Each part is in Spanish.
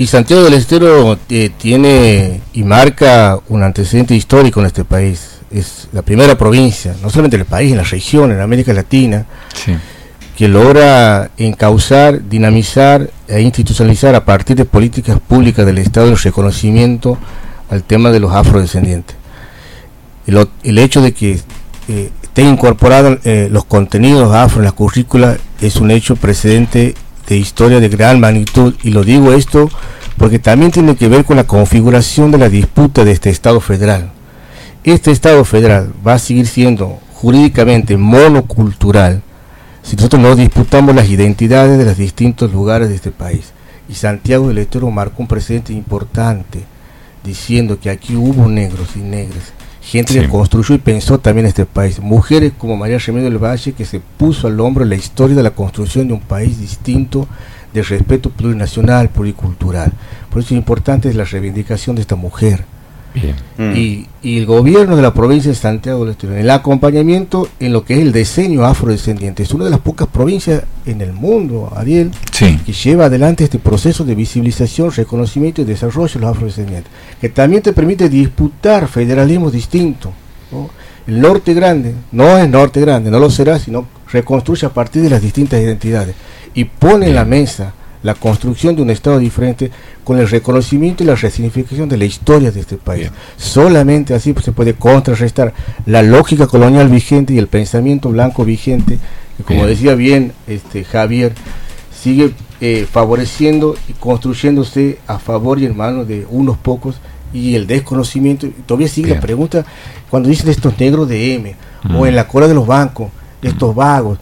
Y Santiago del Estero eh, tiene y marca un antecedente histórico en este país. Es la primera provincia, no solamente en el país, en la región, en América Latina, que logra encauzar, dinamizar e institucionalizar a partir de políticas públicas del Estado el reconocimiento al tema de los afrodescendientes. El, el hecho de que eh, estén incorporados eh, los contenidos afro en la currícula es un hecho precedente de historia de gran magnitud y lo digo esto porque también tiene que ver con la configuración de la disputa de este Estado federal. Este Estado federal va a seguir siendo jurídicamente monocultural si nosotros no disputamos las identidades de los distintos lugares de este país. Y Santiago del Estero marcó un precedente importante diciendo que aquí hubo negros y negras gente que construyó y pensó también este país. Mujeres como María Remedio del Valle, que se puso al hombro la historia de la construcción de un país distinto, de respeto plurinacional, pluricultural. Por eso es importante la reivindicación de esta mujer. Mm. Y, el gobierno de la provincia de Santiago del Estero, el acompañamiento en lo que es el diseño afrodescendiente, es una de las pocas provincias en el mundo, Ariel, que lleva adelante este proceso de visibilización, reconocimiento y desarrollo de los afrodescendientes, que también te permite disputar federalismo distinto. El norte grande no es norte grande, no lo será, sino reconstruye a partir de las distintas identidades y pone en la mesa la construcción de un Estado diferente con el reconocimiento y la resignificación de la historia de este país. Solamente así se puede contrarrestar la lógica colonial vigente y el pensamiento blanco vigente, que como decía bien este Javier, sigue eh, favoreciendo y construyéndose a favor y en manos de unos pocos y el desconocimiento. Todavía sigue la pregunta cuando dicen estos negros de M o en la cola de los bancos, estos vagos.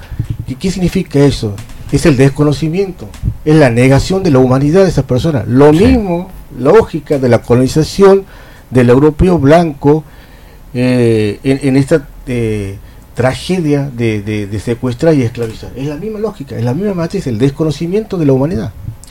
¿Y qué significa eso? Es el desconocimiento, es la negación de la humanidad de esas personas. Lo mismo, lógica de la colonización del europeo blanco eh, en, esta eh, tragedia de, de, secuestrar y esclavizar. Es la misma lógica, es la misma matriz, el desconocimiento de la humanidad.